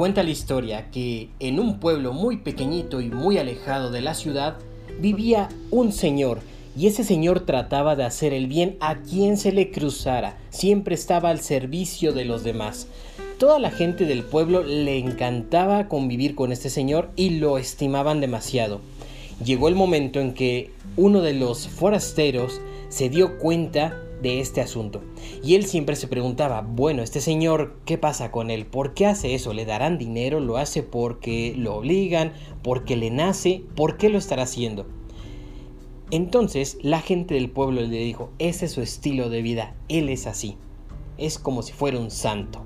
Cuenta la historia que en un pueblo muy pequeñito y muy alejado de la ciudad vivía un señor y ese señor trataba de hacer el bien a quien se le cruzara, siempre estaba al servicio de los demás. Toda la gente del pueblo le encantaba convivir con este señor y lo estimaban demasiado. Llegó el momento en que uno de los forasteros se dio cuenta de este asunto. Y él siempre se preguntaba, bueno, este señor, ¿qué pasa con él? ¿Por qué hace eso? ¿Le darán dinero? ¿Lo hace porque lo obligan? ¿Porque le nace? ¿Por qué lo estará haciendo? Entonces la gente del pueblo le dijo, ese es su estilo de vida, él es así, es como si fuera un santo.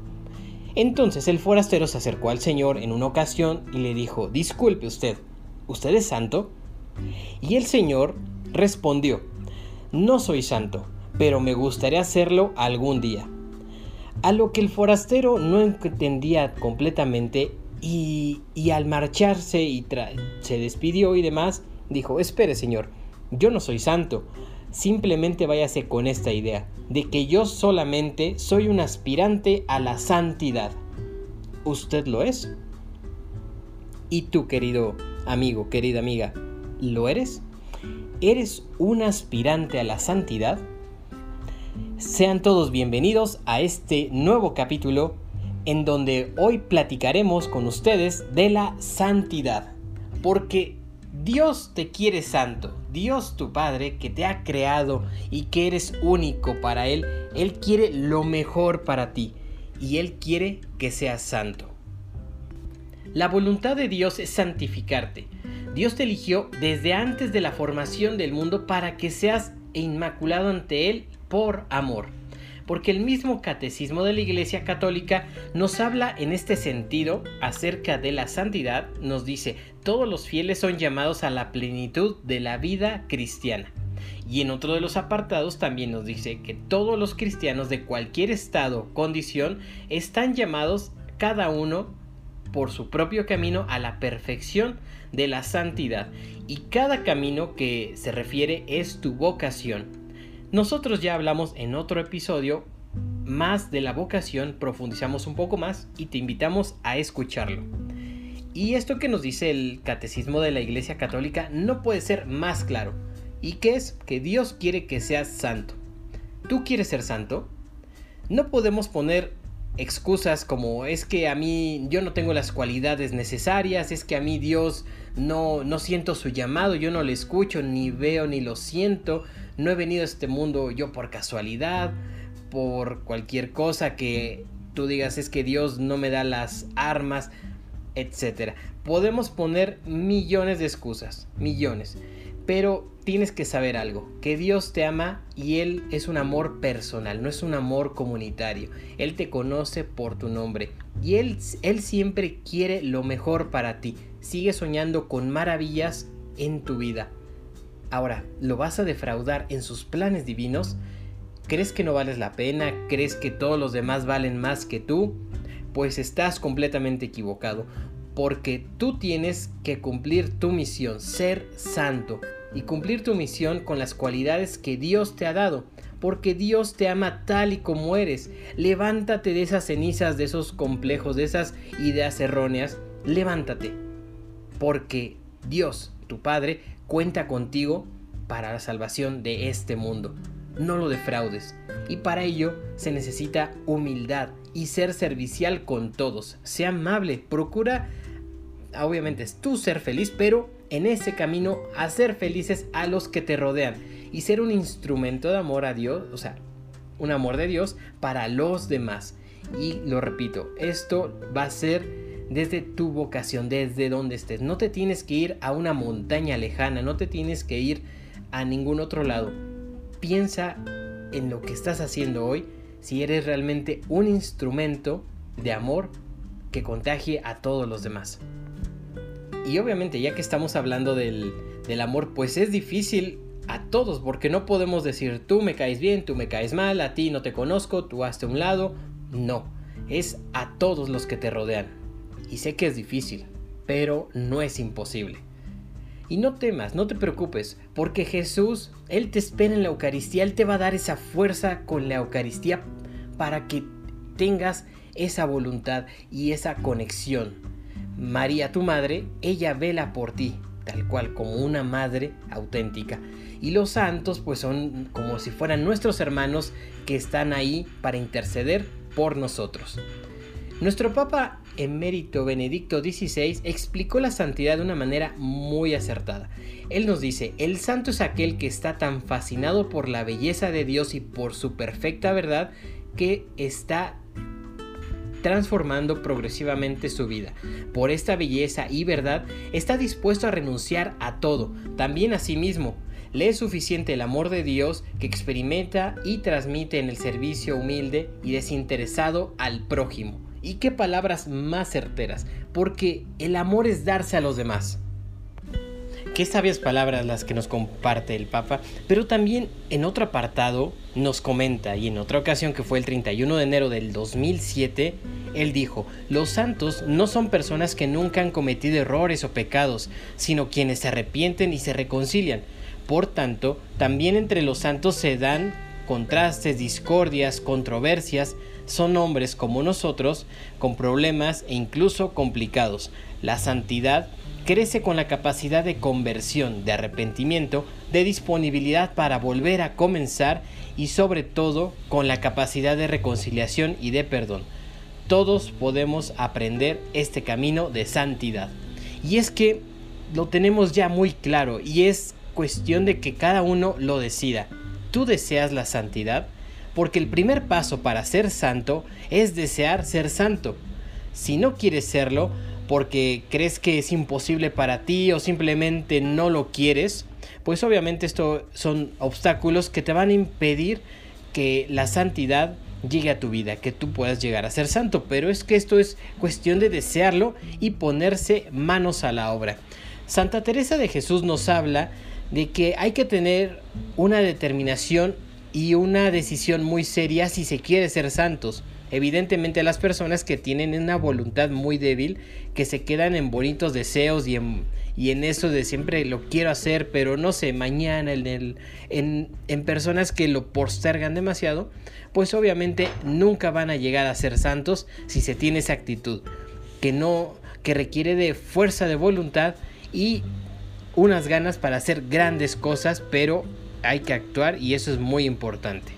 Entonces el forastero se acercó al Señor en una ocasión y le dijo, disculpe usted, ¿usted es santo? Y el Señor respondió, no soy santo, pero me gustaría hacerlo algún día. A lo que el forastero no entendía completamente y, al marcharse y se despidió y demás, dijo, espere señor, yo no soy santo, simplemente váyase con esta idea, de que yo solamente soy un aspirante a la santidad. ¿Usted lo es? ¿Y tú, querido amigo, querida amiga, lo eres? ¿Eres un aspirante a la santidad? Sean todos bienvenidos a este nuevo capítulo en donde hoy platicaremos con ustedes de la santidad. Porque Dios te quiere santo. Dios tu Padre que te ha creado y que eres único para Él. Él quiere lo mejor para ti y Él quiere que seas santo. La voluntad de Dios es santificarte. Dios te eligió desde antes de la formación del mundo para que seas inmaculado ante Él por amor. Porque el mismo catecismo de la Iglesia Católica nos habla en este sentido acerca de la santidad, nos dice, todos los fieles son llamados a la plenitud de la vida cristiana. Y en otro de los apartados también nos dice que todos los cristianos de cualquier estado, condición, están llamados cada uno por su propio camino a la perfección de la santidad. Y cada camino que se refiere es tu vocación. Nosotros ya hablamos en otro episodio más de la vocación, profundizamos un poco más y te invitamos a escucharlo. Y esto que nos dice el catecismo de la Iglesia Católica no puede ser más claro. ¿Y qué es? Que Dios quiere que seas santo. ¿Tú quieres ser santo? No podemos poner excusas como es que a mí yo no tengo las cualidades necesarias, es que a mí Dios no, no siento su llamado, yo no le escucho, ni veo, ni lo siento, no he venido a este mundo yo por casualidad, por cualquier cosa que tú digas es que Dios no me da las armas, etc. Podemos poner millones de excusas, millones. Pero tienes que saber algo, que Dios te ama y Él es un amor personal, no es un amor comunitario. Él te conoce por tu nombre y Él, Él siempre quiere lo mejor para ti. Sigue soñando con maravillas en tu vida. Ahora, ¿lo vas a defraudar en sus planes divinos? ¿Crees que no vales la pena? ¿Crees que todos los demás valen más que tú? Pues estás completamente equivocado porque tú tienes que cumplir tu misión, ser santo, y cumplir tu misión con las cualidades que Dios te ha dado, porque Dios te ama tal y como eres. Levántate de esas cenizas, de esos complejos, de esas ideas erróneas, levántate, porque Dios, tu Padre, cuenta contigo para la salvación de este mundo. No lo defraudes, y para ello se necesita humildad y ser servicial con todos. Sea amable, procura obviamente es tú ser feliz, pero en ese camino hacer felices a los que te rodean y ser un instrumento de amor a Dios, o sea, un amor de Dios para los demás. Y lo repito, esto va a ser desde tu vocación, desde donde estés. No te tienes que ir a una montaña lejana, no te tienes que ir a ningún otro lado. Piensa en lo que estás haciendo hoy, si eres realmente un instrumento de amor que contagie a todos los demás. Y obviamente ya que estamos hablando del, amor, pues es difícil a todos, porque no podemos decir tú me caes bien, tú me caes mal, a ti no te conozco, tú hazte un lado. No, es a todos los que te rodean. Y sé que es difícil, pero no es imposible. Y no temas, no te preocupes, porque Jesús, Él te espera en la Eucaristía, Él te va a dar esa fuerza con la Eucaristía para que tengas esa voluntad y esa conexión. María, tu madre, ella vela por ti, tal cual como una madre auténtica. Y los santos pues son como si fueran nuestros hermanos que están ahí para interceder por nosotros. Nuestro Papa emérito Benedicto XVI explicó la santidad de una manera muy acertada. Él nos dice, el santo es aquel que está tan fascinado por la belleza de Dios y por su perfecta verdad que está transformando progresivamente su vida. Por esta belleza y verdad está dispuesto a renunciar a todo, también a sí mismo. Le es suficiente el amor de Dios que experimenta y transmite en el servicio humilde y desinteresado al prójimo. Y qué palabras más certeras, porque el amor es darse a los demás. Qué sabias palabras las que nos comparte el Papa, pero también en otro apartado nos comenta, y en otra ocasión que fue el 31 de enero del 2007, él dijo, los santos no son personas que nunca han cometido errores o pecados, sino quienes se arrepienten y se reconcilian. Por tanto, también entre los santos se dan contrastes, discordias, controversias, son hombres como nosotros, con problemas e incluso complicados. La santidad crece con la capacidad de conversión, de arrepentimiento, de disponibilidad para volver a comenzar y sobre todo con la capacidad de reconciliación y de perdón. Todos podemos aprender este camino de santidad. Y es que lo tenemos ya muy claro y es cuestión de que cada uno lo decida. ¿Tú deseas la santidad? Porque el primer paso para ser santo es desear ser santo. Si no quieres serlo, porque crees que es imposible para ti o simplemente no lo quieres, pues obviamente esto son obstáculos que te van a impedir que la santidad llegue a tu vida, que tú puedas llegar a ser santo, pero es que esto es cuestión de desearlo y ponerse manos a la obra. Santa Teresa de Jesús nos habla de que hay que tener una determinación y una decisión muy seria si se quiere ser santos. Evidentemente las personas que tienen una voluntad muy débil, que se quedan en bonitos deseos y en, y en eso de siempre lo quiero hacer, pero no sé, mañana, en, el, en, en personas que lo postergan demasiado, pues obviamente nunca van a llegar a ser santos si se tiene esa actitud, que no, que requiere de fuerza de voluntad y unas ganas para hacer grandes cosas, pero hay que actuar y eso es muy importante.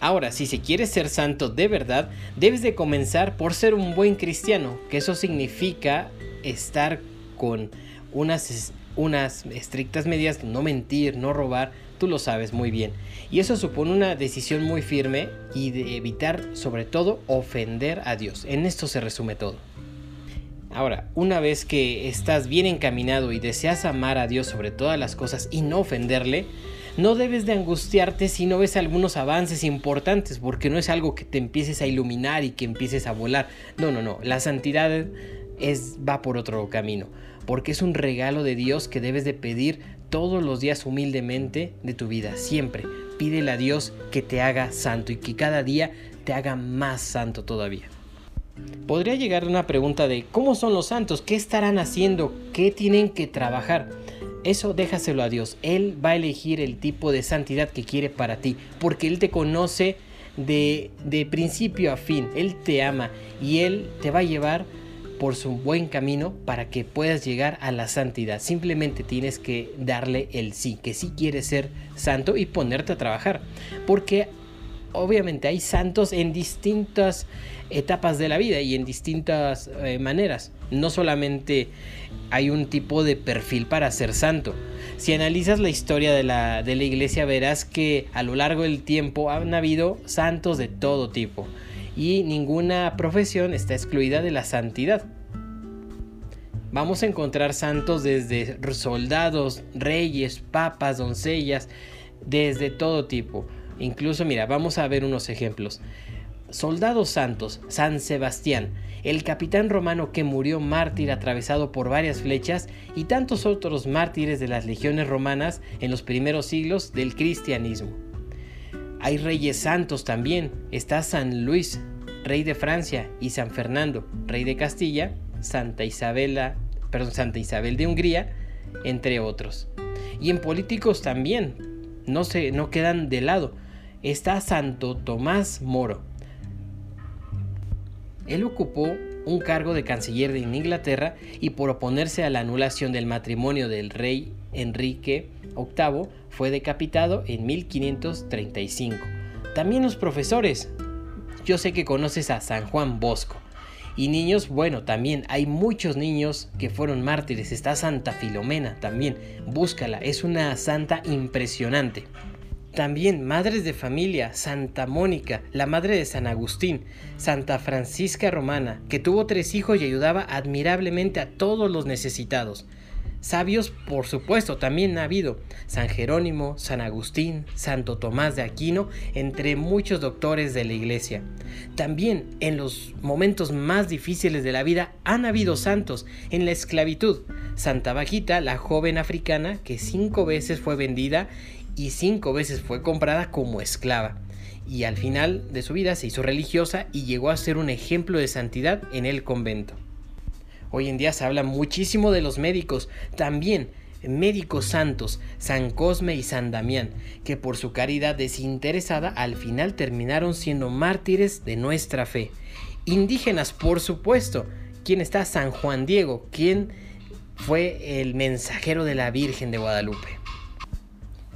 Ahora, si se quiere ser santo de verdad, debes de comenzar por ser un buen cristiano, que eso significa estar con unas, unas estrictas medidas, no mentir, no robar, tú lo sabes muy bien. Y eso supone una decisión muy firme y de evitar sobre todo ofender a Dios. En esto se resume todo. Ahora, una vez que estás bien encaminado y deseas amar a Dios sobre todas las cosas y no ofenderle, no debes de angustiarte si no ves algunos avances importantes, porque no es algo que te empieces a iluminar y que empieces a volar. No, no, no. La santidad es, va por otro camino, porque es un regalo de Dios que debes de pedir todos los días humildemente de tu vida, siempre. Pídele a Dios que te haga santo y que cada día te haga más santo todavía. Podría llegar una pregunta de ¿cómo son los santos? ¿Qué estarán haciendo? ¿Qué tienen que trabajar? Eso déjaselo a Dios. Él va a elegir el tipo de santidad que quiere para ti, porque Él te conoce de, principio a fin. Él te ama y Él te va a llevar por su buen camino para que puedas llegar a la santidad. Simplemente tienes que darle el sí, que sí quieres ser santo y ponerte a trabajar. Porque obviamente hay santos en distintas etapas de la vida y en distintas eh, maneras. No solamente hay un tipo de perfil para ser santo. Si analizas la historia de la, de la iglesia verás que a lo largo del tiempo han habido santos de todo tipo y ninguna profesión está excluida de la santidad. Vamos a encontrar santos desde soldados, reyes, papas, doncellas, desde todo tipo. Incluso, mira, vamos a ver unos ejemplos. Soldados santos, San Sebastián, el capitán romano que murió mártir atravesado por varias flechas y tantos otros mártires de las legiones romanas en los primeros siglos del cristianismo. Hay reyes santos también, está San Luis, rey de Francia, y San Fernando, rey de Castilla, Santa Isabela, perdón, Santa Isabel de Hungría, entre otros. Y en políticos también, no se no quedan de lado está Santo Tomás Moro. Él ocupó un cargo de canciller de Inglaterra y por oponerse a la anulación del matrimonio del rey Enrique VIII fue decapitado en 1535. También los profesores. Yo sé que conoces a San Juan Bosco. Y niños, bueno, también hay muchos niños que fueron mártires. Está Santa Filomena también. Búscala, es una santa impresionante. También madres de familia, Santa Mónica, la madre de San Agustín, Santa Francisca Romana, que tuvo tres hijos y ayudaba admirablemente a todos los necesitados. Sabios, por supuesto, también ha habido San Jerónimo, San Agustín, Santo Tomás de Aquino, entre muchos doctores de la iglesia. También en los momentos más difíciles de la vida han habido santos en la esclavitud. Santa Bajita, la joven africana que cinco veces fue vendida y cinco veces fue comprada como esclava. Y al final de su vida se hizo religiosa y llegó a ser un ejemplo de santidad en el convento. Hoy en día se habla muchísimo de los médicos, también médicos santos, San Cosme y San Damián, que por su caridad desinteresada al final terminaron siendo mártires de nuestra fe. Indígenas, por supuesto. ¿Quién está? San Juan Diego, quien fue el mensajero de la Virgen de Guadalupe.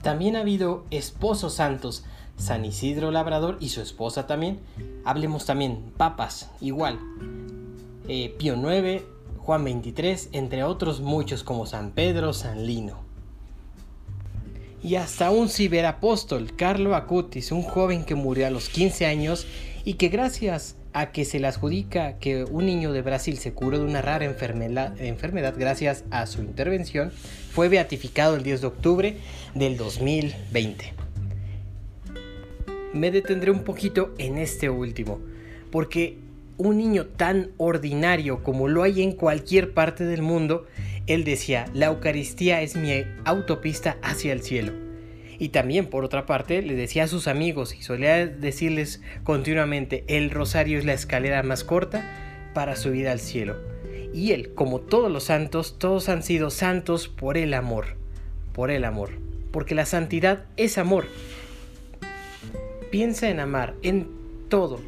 También ha habido esposos santos, San Isidro Labrador y su esposa también. Hablemos también papas, igual. Eh, Pío IX, Juan 23, entre otros muchos como San Pedro, San Lino. Y hasta un ciberapóstol, Carlo Acutis, un joven que murió a los 15 años y que gracias a que se le adjudica que un niño de Brasil se curó de una rara enfermedad, enfermedad gracias a su intervención, fue beatificado el 10 de octubre del 2020. Me detendré un poquito en este último, porque un niño tan ordinario como lo hay en cualquier parte del mundo, él decía, la Eucaristía es mi autopista hacia el cielo. Y también, por otra parte, le decía a sus amigos y solía decirles continuamente, el rosario es la escalera más corta para subir al cielo. Y él, como todos los santos, todos han sido santos por el amor, por el amor, porque la santidad es amor. Piensa en amar, en todo,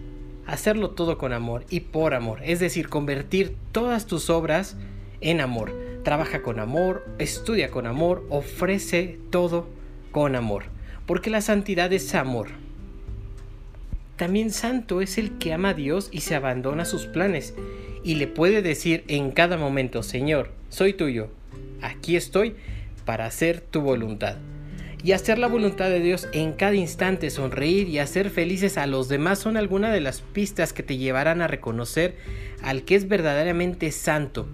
hacerlo todo con amor y por amor, es decir, convertir todas tus obras en amor. Trabaja con amor, estudia con amor, ofrece todo con amor, porque la santidad es amor. También santo es el que ama a Dios y se abandona a sus planes y le puede decir en cada momento, Señor, soy tuyo, aquí estoy para hacer tu voluntad y hacer la voluntad de Dios en cada instante, sonreír y hacer felices a los demás son algunas de las pistas que te llevarán a reconocer al que es verdaderamente santo,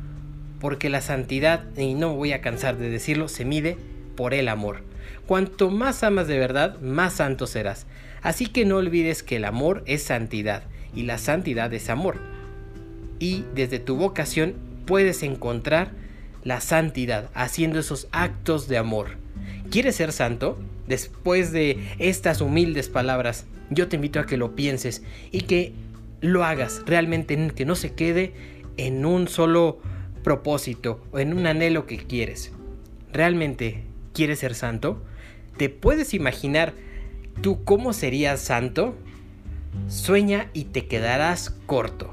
porque la santidad, y no voy a cansar de decirlo, se mide por el amor. Cuanto más amas de verdad, más santo serás. Así que no olvides que el amor es santidad y la santidad es amor. Y desde tu vocación puedes encontrar la santidad haciendo esos actos de amor. ¿Quieres ser santo? Después de estas humildes palabras, yo te invito a que lo pienses y que lo hagas realmente, que no se quede en un solo propósito o en un anhelo que quieres. ¿Realmente quieres ser santo? ¿Te puedes imaginar tú cómo serías santo? Sueña y te quedarás corto.